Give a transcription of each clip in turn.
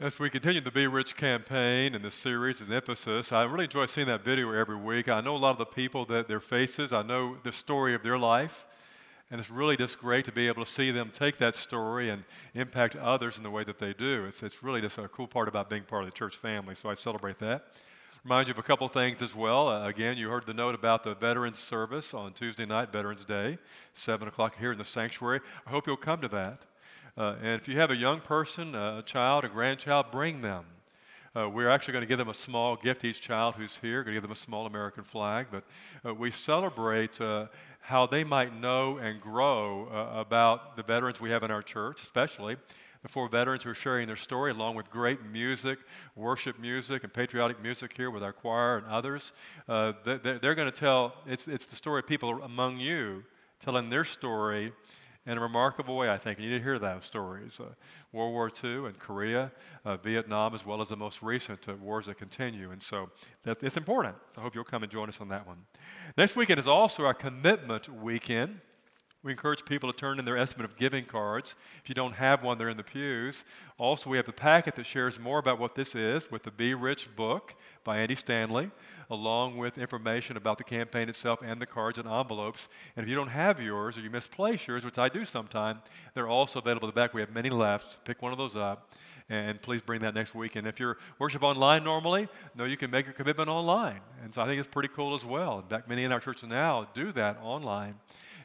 As we continue the Be Rich campaign and the series and emphasis, I really enjoy seeing that video every week. I know a lot of the people that their faces, I know the story of their life, and it's really just great to be able to see them take that story and impact others in the way that they do. It's, it's really just a cool part about being part of the church family, so I celebrate that. Remind you of a couple things as well. Uh, again, you heard the note about the Veterans Service on Tuesday night, Veterans Day, 7 o'clock here in the sanctuary. I hope you'll come to that. Uh, and if you have a young person, a child, a grandchild, bring them. Uh, we're actually going to give them a small gift, each child who's here, going to give them a small American flag. But uh, we celebrate uh, how they might know and grow uh, about the veterans we have in our church, especially the four veterans who are sharing their story, along with great music, worship music, and patriotic music here with our choir and others. Uh, they're, they're going to tell, it's, it's the story of people among you telling their story in a remarkable way, I think. And you did hear those stories uh, World War II and Korea, uh, Vietnam, as well as the most recent uh, wars that continue. And so that, it's important. I hope you'll come and join us on that one. Next weekend is also our commitment weekend. We encourage people to turn in their estimate of giving cards. If you don't have one, they're in the pews. Also, we have the packet that shares more about what this is with the Be Rich book by Andy Stanley, along with information about the campaign itself and the cards and envelopes. And if you don't have yours or you misplace yours, which I do sometimes, they're also available in the back. We have many left. Pick one of those up. And please bring that next week. And if you're worship online normally, no, you can make your commitment online. And so I think it's pretty cool as well. In fact, many in our church now do that online.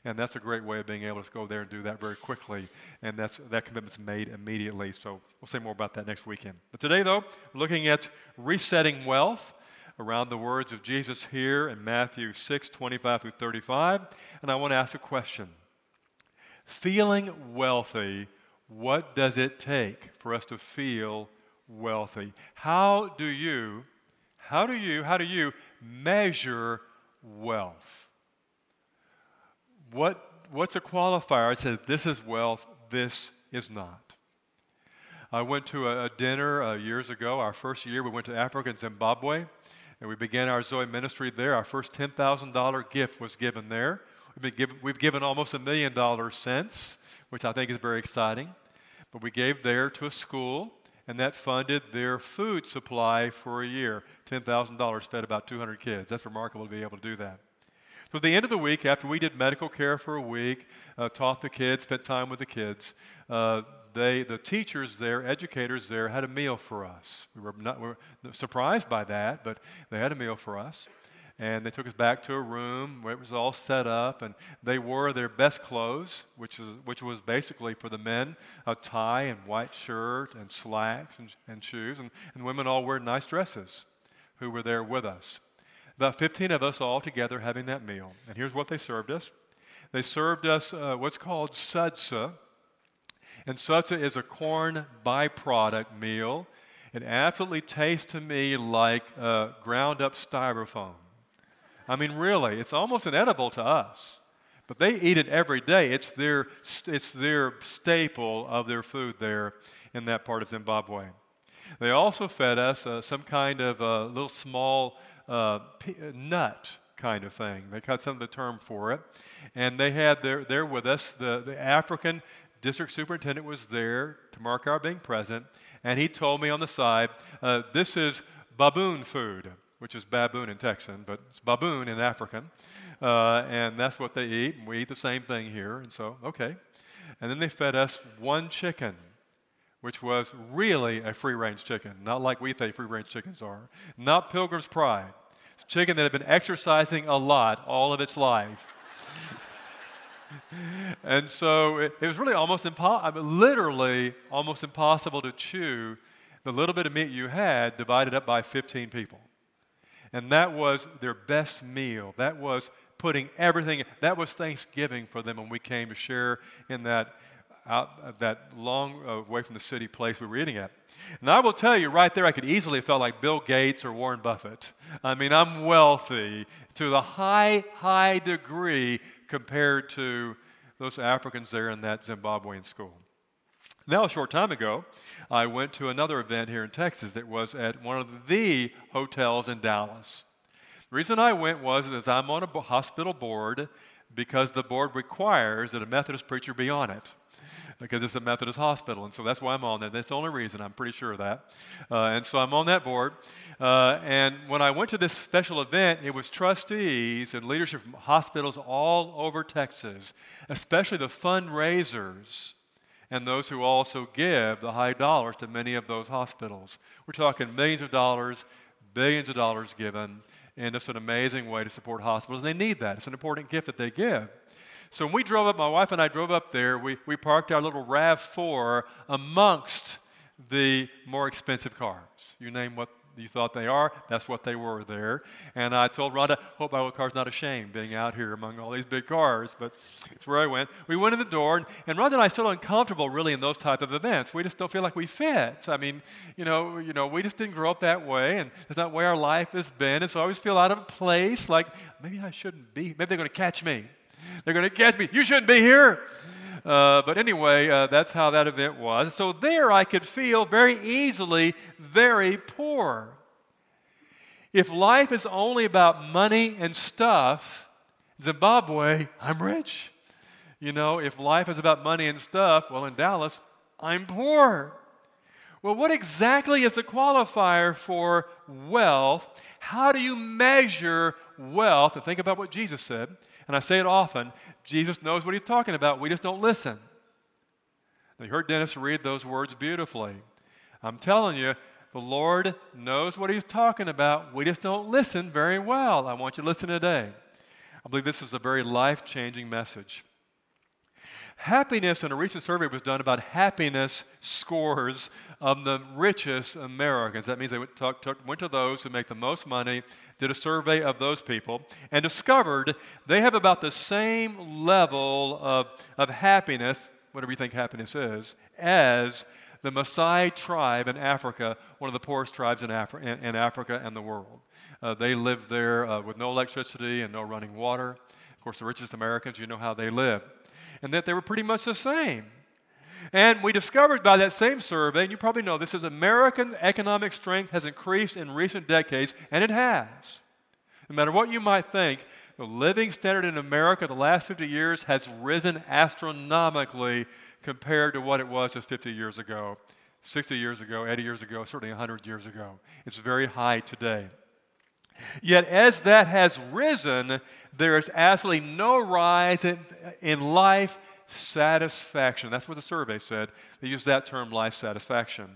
And that's a great way of being able to go there and do that very quickly. And that's, that commitment's made immediately. So we'll say more about that next weekend. But today, though, looking at resetting wealth around the words of Jesus here in Matthew 6 25 through 35. And I want to ask a question Feeling wealthy, what does it take for us to feel wealthy? How do you, how do you, how do you measure wealth? What, what's a qualifier? It says this is wealth, this is not. I went to a, a dinner uh, years ago, our first year, we went to Africa and Zimbabwe, and we began our Zoe ministry there. Our first $10,000 gift was given there. We've, given, we've given almost a million dollars since, which I think is very exciting. But we gave there to a school, and that funded their food supply for a year. $10,000 fed about 200 kids. That's remarkable to be able to do that. So at the end of the week, after we did medical care for a week, uh, taught the kids, spent time with the kids, uh, they, the teachers there, educators there, had a meal for us. We were, not, we were surprised by that, but they had a meal for us. And they took us back to a room where it was all set up, and they wore their best clothes, which, is, which was basically for the men a tie and white shirt and slacks and, and shoes, and, and women all wear nice dresses who were there with us. About 15 of us all together having that meal. And here's what they served us they served us uh, what's called sadza. And sadza is a corn byproduct meal. It absolutely tastes to me like uh, ground up styrofoam. I mean, really, it's almost inedible to us. But they eat it every day. It's their, it's their staple of their food there in that part of Zimbabwe. They also fed us uh, some kind of uh, little small uh, nut kind of thing. They got some of the term for it. And they had there, there with us, the, the African district superintendent was there to mark our being present. And he told me on the side, uh, this is baboon food, which is baboon in Texan, but it's baboon in African. Uh, and that's what they eat. And we eat the same thing here. And so, okay. And then they fed us one chicken which was really a free range chicken, not like we think free range chickens are, not Pilgrim's Pride. It's chicken that had been exercising a lot all of its life. and so it, it, was really almost impossible, literally almost impossible to chew the little bit of meat you had divided up by 15 people. And that was their best meal. That was putting everything, that was Thanksgiving for them when we came to share in that out that long uh, away from the city place we were eating at. And I will tell you right there, I could easily have felt like Bill Gates or Warren Buffett. I mean, I'm wealthy to the high, high degree compared to those Africans there in that Zimbabwean school. Now, a short time ago, I went to another event here in Texas. that was at one of the hotels in Dallas. The reason I went was that I'm on a hospital board because the board requires that a Methodist preacher be on it. Because it's a Methodist hospital. And so that's why I'm on there. That's the only reason. I'm pretty sure of that. Uh, and so I'm on that board. Uh, and when I went to this special event, it was trustees and leadership from hospitals all over Texas, especially the fundraisers and those who also give the high dollars to many of those hospitals. We're talking millions of dollars, billions of dollars given, and it's an amazing way to support hospitals. They need that. It's an important gift that they give. So when we drove up, my wife and I drove up there, we, we parked our little RAV4 amongst the more expensive cars. You name what you thought they are, that's what they were there. And I told Rhonda, hope my little car's not ashamed being out here among all these big cars, but it's where I went. We went in the door, and, and Rhonda and I still uncomfortable really in those type of events. We just don't feel like we fit. I mean, you know, you know, we just didn't grow up that way, and it's not where our life has been. And so I always feel out of place, like maybe I shouldn't be. Maybe they're going to catch me. They're going to catch me. You shouldn't be here. Uh, but anyway, uh, that's how that event was. So there I could feel very easily very poor. If life is only about money and stuff, Zimbabwe, I'm rich. You know, if life is about money and stuff, well, in Dallas, I'm poor. Well, what exactly is the qualifier for wealth? How do you measure wealth? And think about what Jesus said. And I say it often Jesus knows what he's talking about. We just don't listen. Now, you heard Dennis read those words beautifully. I'm telling you, the Lord knows what he's talking about. We just don't listen very well. I want you to listen today. I believe this is a very life changing message. Happiness, in a recent survey was done about happiness scores of the richest Americans. That means they went, talk, talk, went to those who make the most money, did a survey of those people, and discovered they have about the same level of, of happiness, whatever you think happiness is, as the Maasai tribe in Africa, one of the poorest tribes in, Afri- in, in Africa and the world. Uh, they live there uh, with no electricity and no running water. Of course, the richest Americans, you know how they live and that they were pretty much the same. And we discovered by that same survey, and you probably know this, is American economic strength has increased in recent decades, and it has. No matter what you might think, the living standard in America the last 50 years has risen astronomically compared to what it was just 50 years ago, 60 years ago, 80 years ago, certainly 100 years ago. It's very high today. Yet, as that has risen, there is absolutely no rise in, in life satisfaction. That's what the survey said. They used that term, life satisfaction.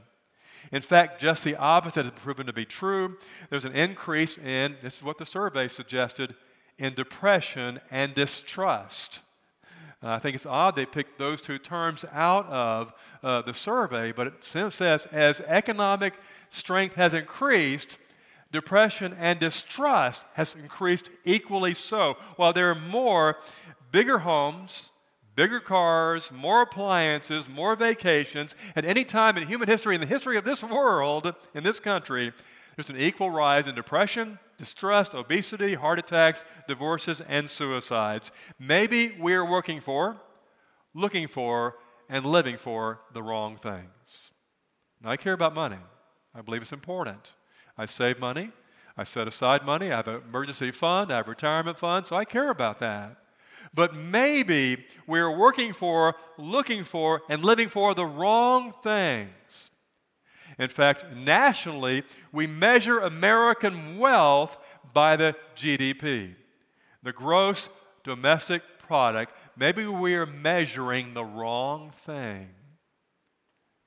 In fact, just the opposite has proven to be true. There's an increase in, this is what the survey suggested, in depression and distrust. Uh, I think it's odd they picked those two terms out of uh, the survey, but it says as economic strength has increased, depression and distrust has increased equally so. While there are more bigger homes, bigger cars, more appliances, more vacations, at any time in human history, in the history of this world, in this country, there's an equal rise in depression, distrust, obesity, heart attacks, divorces, and suicides. Maybe we're working for, looking for, and living for the wrong things. Now, I care about money. I believe it's important. I save money. I set aside money. I have an emergency fund. I have retirement fund. So I care about that. But maybe we're working for, looking for, and living for the wrong things. In fact, nationally, we measure American wealth by the GDP, the gross domestic product. Maybe we are measuring the wrong thing.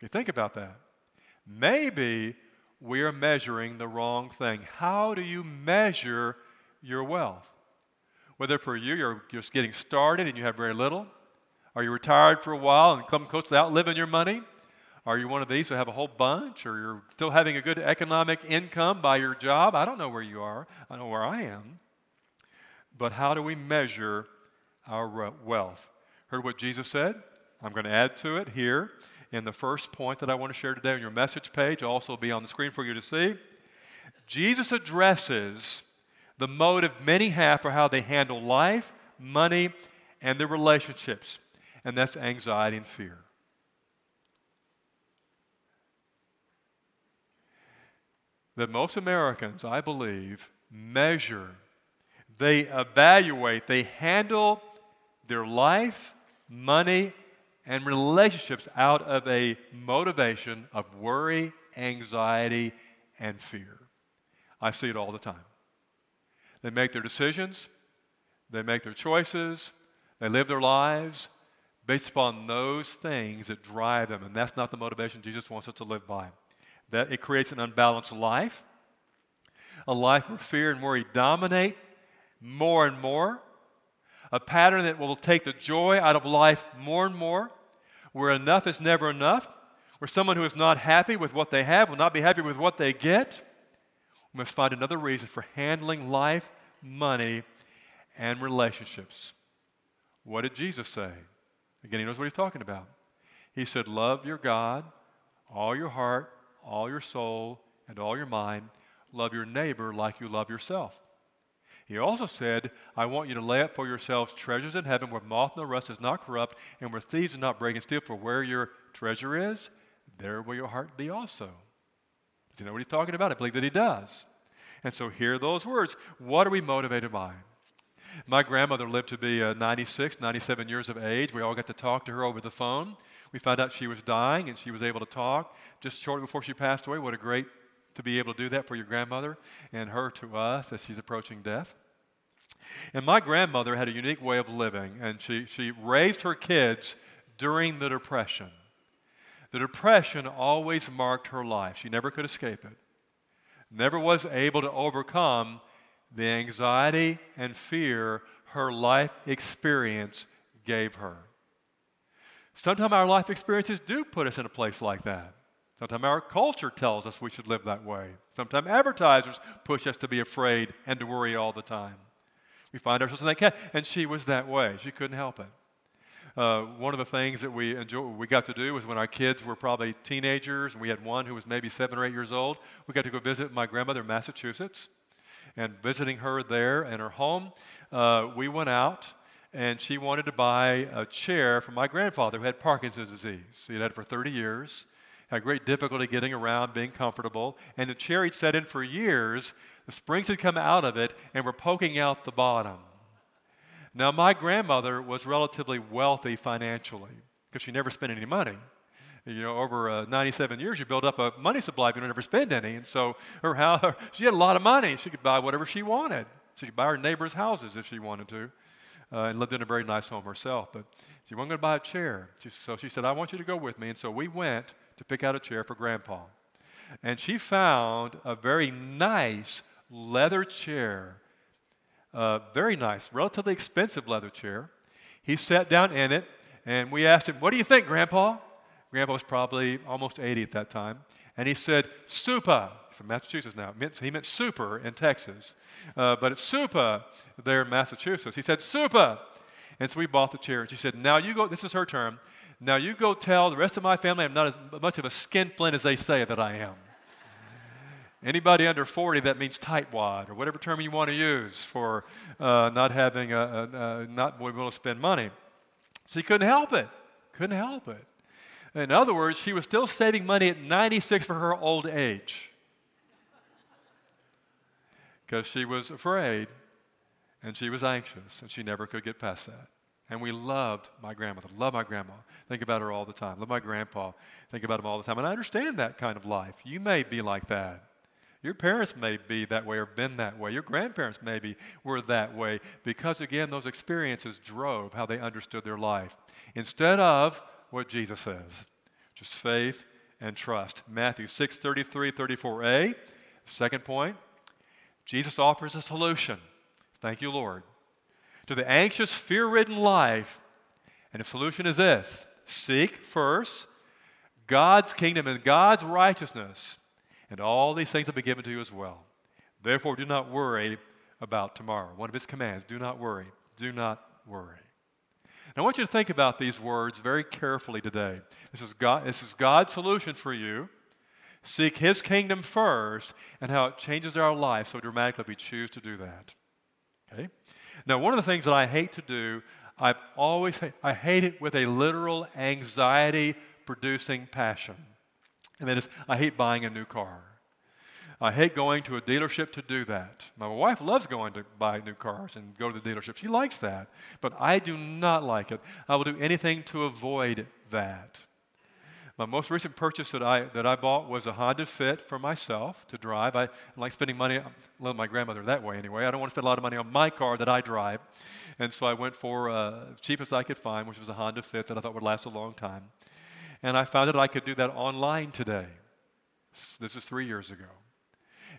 You think about that. Maybe we are measuring the wrong thing. How do you measure your wealth? Whether for you, you're just getting started and you have very little, are you retired for a while and come close to outliving your money? Are you one of these who have a whole bunch, or you're still having a good economic income by your job? I don't know where you are. I know where I am. But how do we measure our wealth? Heard what Jesus said? I'm going to add to it here in the first point that I want to share today on your message page, also be on the screen for you to see. Jesus addresses the motive many have for how they handle life, money, and their relationships, and that's anxiety and fear. That most Americans, I believe, measure, they evaluate, they handle their life, money, and relationships out of a motivation of worry, anxiety, and fear. I see it all the time. They make their decisions, they make their choices, they live their lives based upon those things that drive them, and that's not the motivation Jesus wants us to live by. That it creates an unbalanced life, a life where fear and worry dominate more and more, a pattern that will take the joy out of life more and more, where enough is never enough, where someone who is not happy with what they have will not be happy with what they get. We must find another reason for handling life, money, and relationships. What did Jesus say? Again, he knows what he's talking about. He said, Love your God, all your heart, all your soul, and all your mind. Love your neighbor like you love yourself. He also said, I want you to lay up for yourselves treasures in heaven where moth and rust does not corrupt and where thieves do not break and steal. For where your treasure is, there will your heart be also. Does he know what he's talking about? I believe that he does. And so hear those words. What are we motivated by? My grandmother lived to be uh, 96, 97 years of age. We all got to talk to her over the phone. We found out she was dying and she was able to talk just shortly before she passed away. What a great to be able to do that for your grandmother and her to us as she's approaching death. And my grandmother had a unique way of living, and she, she raised her kids during the Depression. The Depression always marked her life. She never could escape it. Never was able to overcome the anxiety and fear her life experience gave her. Sometimes our life experiences do put us in a place like that. Sometimes our culture tells us we should live that way. Sometimes advertisers push us to be afraid and to worry all the time. We find ourselves in that cat, and she was that way. She couldn't help it. Uh, one of the things that we enjoy, we got to do was when our kids were probably teenagers, and we had one who was maybe seven or eight years old. We got to go visit my grandmother in Massachusetts, and visiting her there in her home, uh, we went out. And she wanted to buy a chair for my grandfather who had Parkinson's disease. He had it for 30 years had great difficulty getting around, being comfortable. And the chair he'd sat in for years, the springs had come out of it and were poking out the bottom. Now, my grandmother was relatively wealthy financially because she never spent any money. You know, over uh, 97 years, you build up a money supply if you don't ever spend any. And so her house, she had a lot of money. She could buy whatever she wanted. She could buy her neighbors' houses if she wanted to, uh, and lived in a very nice home herself. But she wasn't going to buy a chair. She, so she said, I want you to go with me. And so we went to pick out a chair for Grandpa. And she found a very nice leather chair, uh, very nice, relatively expensive leather chair. He sat down in it, and we asked him, What do you think, Grandpa? Grandpa was probably almost 80 at that time. And he said, Supa. He's from Massachusetts now. He meant super in Texas. Uh, but it's Supa there in Massachusetts. He said, Supa. And so we bought the chair. And she said, Now you go, this is her term. Now you go tell the rest of my family I'm not as much of a skinflint as they say that I am. Anybody under 40, that means tightwad, or whatever term you want to use for uh, not having, a, a, a, not being able to spend money. She couldn't help it. Couldn't help it. In other words, she was still saving money at 96 for her old age because she was afraid and she was anxious and she never could get past that. And we loved my grandmother. Love my grandma. Think about her all the time. Love my grandpa. Think about him all the time. And I understand that kind of life. You may be like that. Your parents may be that way or been that way. Your grandparents maybe were that way because, again, those experiences drove how they understood their life. Instead of what Jesus says, just faith and trust. Matthew 6 33, 34a. Second point, Jesus offers a solution. Thank you, Lord to the anxious, fear ridden life. And the solution is this seek first God's kingdom and God's righteousness, and all these things will be given to you as well. Therefore, do not worry about tomorrow. One of his commands do not worry. Do not worry. Now, I want you to think about these words very carefully today. This is, God, this is God's solution for you. Seek His kingdom first and how it changes our life so dramatically if we choose to do that. Okay? Now, one of the things that I hate to do, I've always, I hate it with a literal anxiety producing passion. And that is, I hate buying a new car. I hate going to a dealership to do that. My wife loves going to buy new cars and go to the dealership. She likes that. But I do not like it. I will do anything to avoid that. My most recent purchase that I, that I bought was a Honda Fit for myself to drive. I like spending money, I love my grandmother that way anyway. I don't want to spend a lot of money on my car that I drive. And so I went for uh, cheapest I could find, which was a Honda Fit that I thought would last a long time. And I found that I could do that online today. This is three years ago.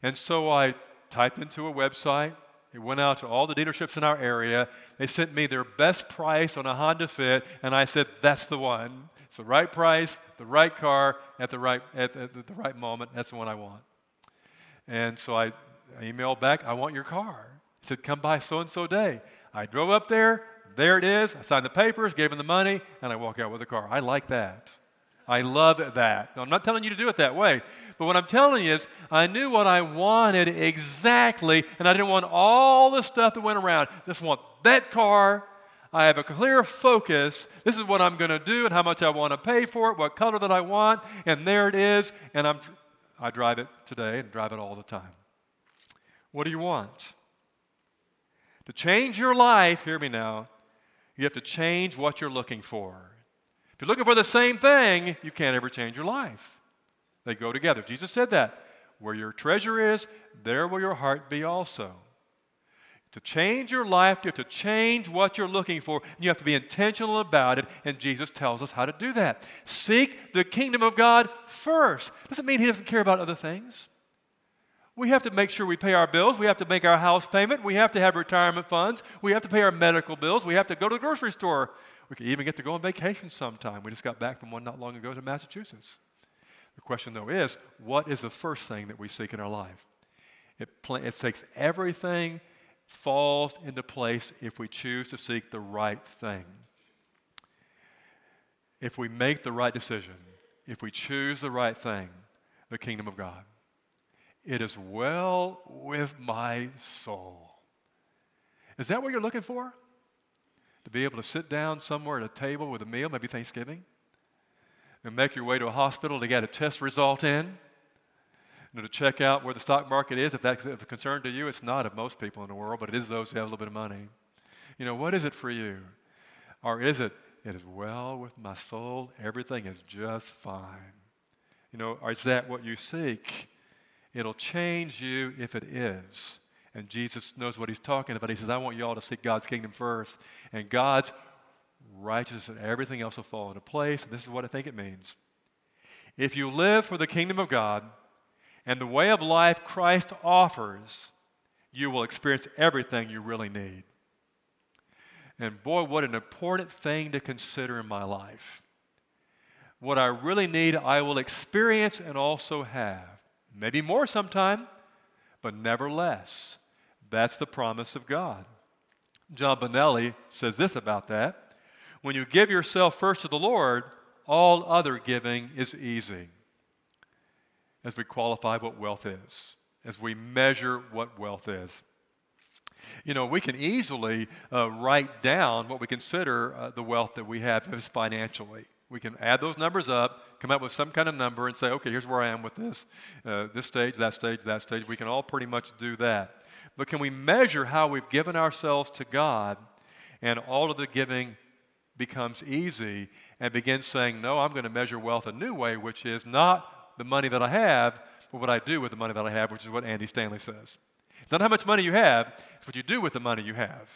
And so I typed into a website. It went out to all the dealerships in our area. They sent me their best price on a Honda Fit, and I said, That's the one. It's the right price, the right car, at the right, at, at the right moment. That's the one I want. And so I, I emailed back, I want your car. He said, Come by so and so day. I drove up there. There it is. I signed the papers, gave him the money, and I walk out with the car. I like that. I love that. I'm not telling you to do it that way, but what I'm telling you is I knew what I wanted exactly, and I didn't want all the stuff that went around. Just want that car. I have a clear focus. This is what I'm going to do and how much I want to pay for it, what color that I want, and there it is. And I'm, I drive it today and drive it all the time. What do you want? To change your life, hear me now, you have to change what you're looking for you're looking for the same thing, you can't ever change your life. They go together. Jesus said that. Where your treasure is, there will your heart be also. To change your life, you have to change what you're looking for. You have to be intentional about it, and Jesus tells us how to do that. Seek the kingdom of God first. Doesn't mean He doesn't care about other things. We have to make sure we pay our bills. We have to make our house payment. We have to have retirement funds. We have to pay our medical bills. We have to go to the grocery store. We could even get to go on vacation sometime. We just got back from one not long ago to Massachusetts. The question, though, is what is the first thing that we seek in our life? It, pl- it takes everything falls into place if we choose to seek the right thing. If we make the right decision, if we choose the right thing, the kingdom of God, it is well with my soul. Is that what you're looking for? To be able to sit down somewhere at a table with a meal, maybe Thanksgiving, and make your way to a hospital to get a test result in, know, to check out where the stock market is. If that's a concern to you, it's not of most people in the world, but it is those who have a little bit of money. You know, what is it for you? Or is it, it is well with my soul, everything is just fine? You know, or is that what you seek? It'll change you if it is. And Jesus knows what he's talking about. He says, I want you all to seek God's kingdom first. And God's righteousness and everything else will fall into place. And this is what I think it means. If you live for the kingdom of God and the way of life Christ offers, you will experience everything you really need. And boy, what an important thing to consider in my life. What I really need, I will experience and also have. Maybe more sometime, but never less. That's the promise of God. John Bonelli says this about that When you give yourself first to the Lord, all other giving is easy. As we qualify what wealth is, as we measure what wealth is. You know, we can easily uh, write down what we consider uh, the wealth that we have financially. We can add those numbers up, come up with some kind of number, and say, okay, here's where I am with this, uh, this stage, that stage, that stage. We can all pretty much do that. But can we measure how we've given ourselves to God and all of the giving becomes easy and begin saying, no, I'm going to measure wealth a new way, which is not the money that I have, but what I do with the money that I have, which is what Andy Stanley says. Not how much money you have, it's what you do with the money you have.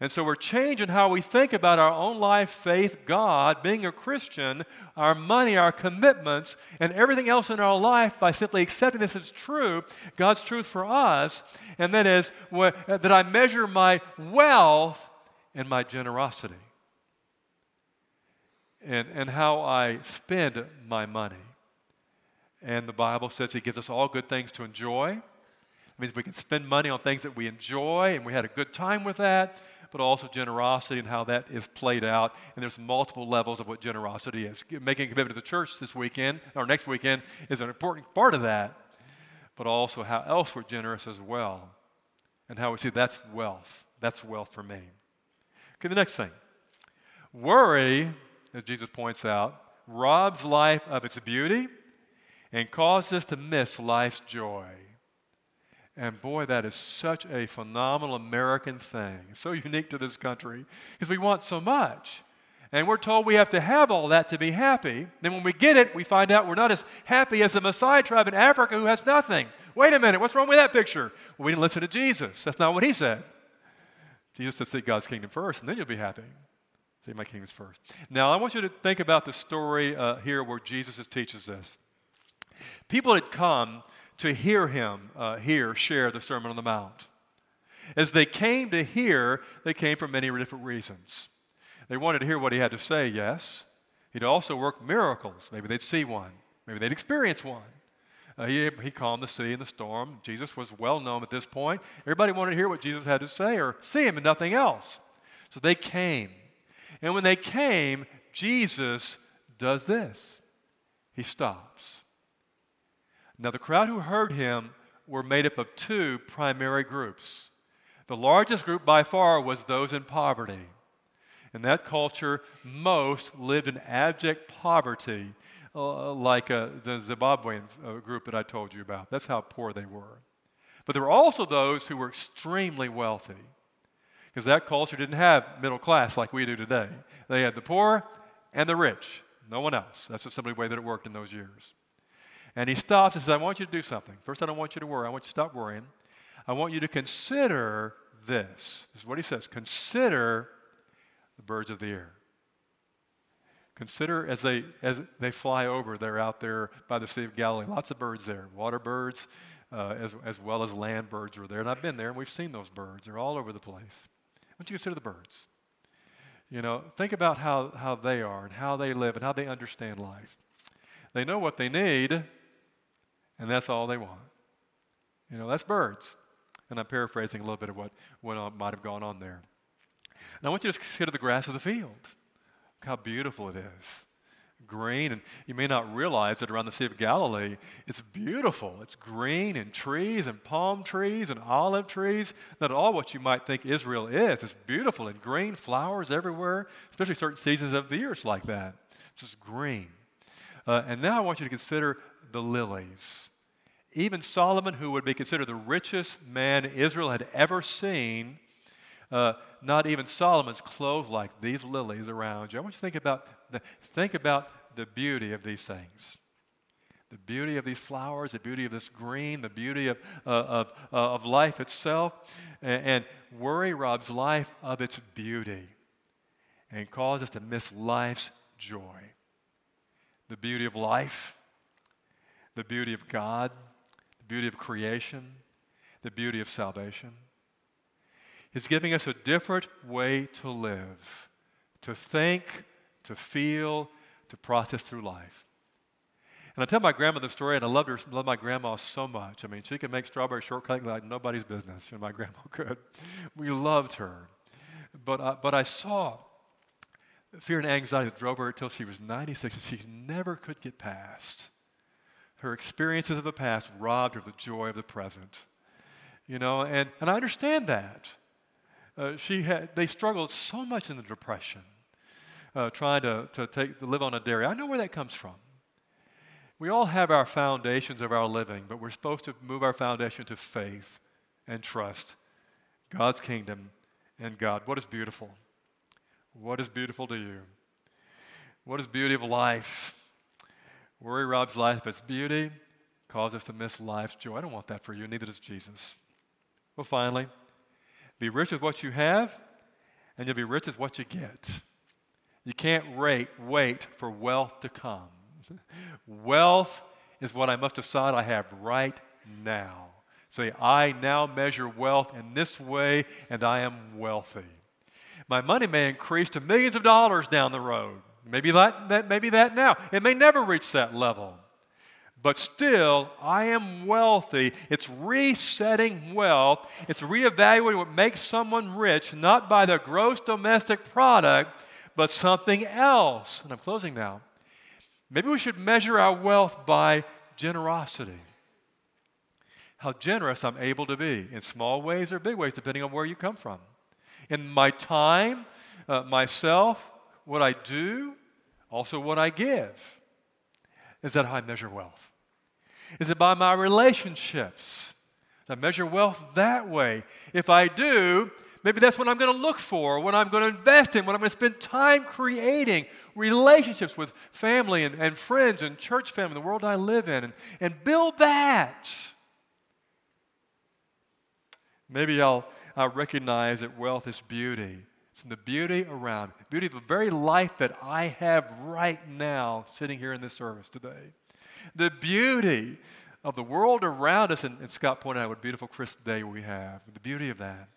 And so we're changing how we think about our own life, faith, God, being a Christian, our money, our commitments, and everything else in our life by simply accepting this as true, God's truth for us. And that is that I measure my wealth and my generosity and, and how I spend my money. And the Bible says He gives us all good things to enjoy. It means we can spend money on things that we enjoy, and we had a good time with that but also generosity and how that is played out. And there's multiple levels of what generosity is. Making a commitment to the church this weekend or next weekend is an important part of that, but also how else we're generous as well. And how we see that's wealth. That's wealth for me. Okay, the next thing. Worry, as Jesus points out, robs life of its beauty and causes us to miss life's joy. And boy, that is such a phenomenal American thing. So unique to this country because we want so much. And we're told we have to have all that to be happy. Then when we get it, we find out we're not as happy as the Maasai tribe in Africa who has nothing. Wait a minute, what's wrong with that picture? Well, we didn't listen to Jesus. That's not what he said. Jesus said, Seek God's kingdom first, and then you'll be happy. Seek my kingdom first. Now, I want you to think about the story uh, here where Jesus teaches this. People had come to hear him uh, here share the Sermon on the Mount. As they came to hear, they came for many different reasons. They wanted to hear what he had to say, yes. He'd also work miracles. Maybe they'd see one, maybe they'd experience one. Uh, he, he calmed the sea and the storm. Jesus was well known at this point. Everybody wanted to hear what Jesus had to say or see him and nothing else. So they came. And when they came, Jesus does this he stops. Now, the crowd who heard him were made up of two primary groups. The largest group by far was those in poverty. In that culture, most lived in abject poverty, uh, like uh, the Zimbabwean uh, group that I told you about. That's how poor they were. But there were also those who were extremely wealthy, because that culture didn't have middle class like we do today. They had the poor and the rich, no one else. That's just simply the way that it worked in those years. And he stops and says, I want you to do something. First, I don't want you to worry. I want you to stop worrying. I want you to consider this. This is what he says consider the birds of the air. Consider as they, as they fly over, they're out there by the Sea of Galilee. Lots of birds there, water birds, uh, as, as well as land birds are there. And I've been there and we've seen those birds. They're all over the place. Why don't you consider the birds? You know, think about how, how they are and how they live and how they understand life. They know what they need, and that's all they want. You know, that's birds. And I'm paraphrasing a little bit of what, what might have gone on there. And I want you to consider the grass of the field. Look how beautiful it is. Green, and you may not realize that around the Sea of Galilee, it's beautiful. It's green and trees and palm trees and olive trees. Not all what you might think Israel is. It's beautiful and green flowers everywhere, especially certain seasons of the year it's like that. It's just green. Uh, and now I want you to consider the lilies. Even Solomon, who would be considered the richest man Israel had ever seen, uh, not even Solomon's clothed like these lilies around you. I want you to think about the, think about the beauty of these things. The beauty of these flowers, the beauty of this green, the beauty of, uh, of, uh, of life itself. And, and worry robs life of its beauty and causes us to miss life's joy. The beauty of life, the beauty of God, the beauty of creation, the beauty of salvation. He's giving us a different way to live, to think, to feel, to process through life. And I tell my grandma the story, and I loved her, love my grandma so much. I mean, she could make strawberry shortcake like nobody's business, and my grandma could. We loved her. But, I, but I saw fear and anxiety that drove her until she was 96, and she never could get past. Her experiences of the past robbed her of the joy of the present. You know, and, and I understand that. Uh, she had, they struggled so much in the Depression, uh, trying to, to, take, to live on a dairy. I know where that comes from. We all have our foundations of our living, but we're supposed to move our foundation to faith and trust God's kingdom and God. What is beautiful? What is beautiful to you? What is beauty of life? Worry robs life, but its beauty causes us to miss life's joy. I don't want that for you, neither does Jesus. Well, finally, be rich with what you have, and you'll be rich with what you get. You can't wait, wait for wealth to come. wealth is what I must decide I have right now. Say, I now measure wealth in this way, and I am wealthy. My money may increase to millions of dollars down the road. Maybe that, maybe that now. It may never reach that level but still, I am wealthy. It's resetting wealth. It's reevaluating what makes someone rich, not by their gross domestic product, but something else. And I'm closing now. Maybe we should measure our wealth by generosity. How generous I'm able to be in small ways or big ways, depending on where you come from. In my time, uh, myself, what I do, also what I give. Is that how I measure wealth? Is it by my relationships? I measure wealth that way. If I do, maybe that's what I'm going to look for, what I'm going to invest in, what I'm going to spend time creating relationships with family and, and friends and church family, the world I live in, and, and build that. Maybe I'll, I'll recognize that wealth is beauty. It's the beauty around, beauty of the very life that I have right now sitting here in this service today. The beauty of the world around us, and, and Scott pointed out what a beautiful crisp day we have. The beauty of that.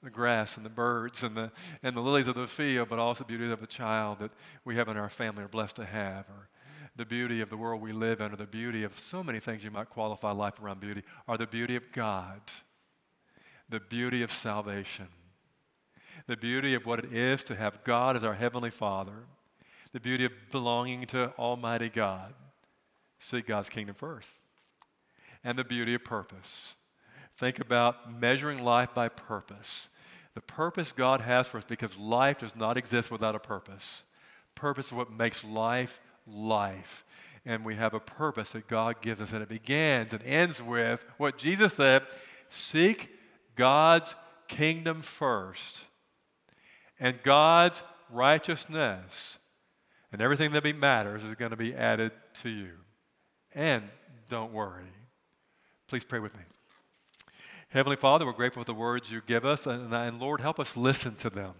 The grass and the birds and the, and the lilies of the field, but also the beauty of the child that we have in our family are blessed to have. Or the beauty of the world we live in, or the beauty of so many things you might qualify life around beauty, are the beauty of God, the beauty of salvation the beauty of what it is to have God as our Heavenly Father, the beauty of belonging to Almighty God. Seek God's kingdom first. And the beauty of purpose. Think about measuring life by purpose. The purpose God has for us because life does not exist without a purpose. Purpose is what makes life life. And we have a purpose that God gives us, and it begins and ends with what Jesus said seek God's kingdom first and God's righteousness and everything that matters is going to be added to you. And don't worry. Please pray with me. Heavenly Father, we're grateful for the words you give us, and, and Lord, help us listen to them.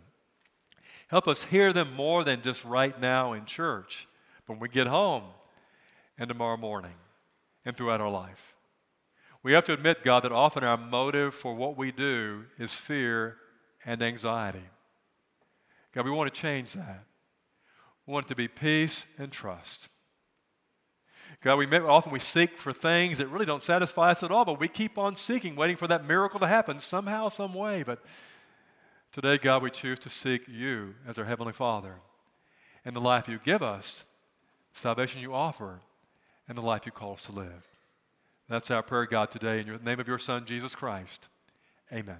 Help us hear them more than just right now in church, but when we get home and tomorrow morning and throughout our life. We have to admit, God, that often our motive for what we do is fear and anxiety. God, we want to change that. We want it to be peace and trust. God, we often we seek for things that really don't satisfy us at all, but we keep on seeking, waiting for that miracle to happen somehow, some way. But today, God, we choose to seek you as our Heavenly Father and the life you give us, salvation you offer, and the life you call us to live. That's our prayer, God, today in the name of your Son, Jesus Christ. Amen.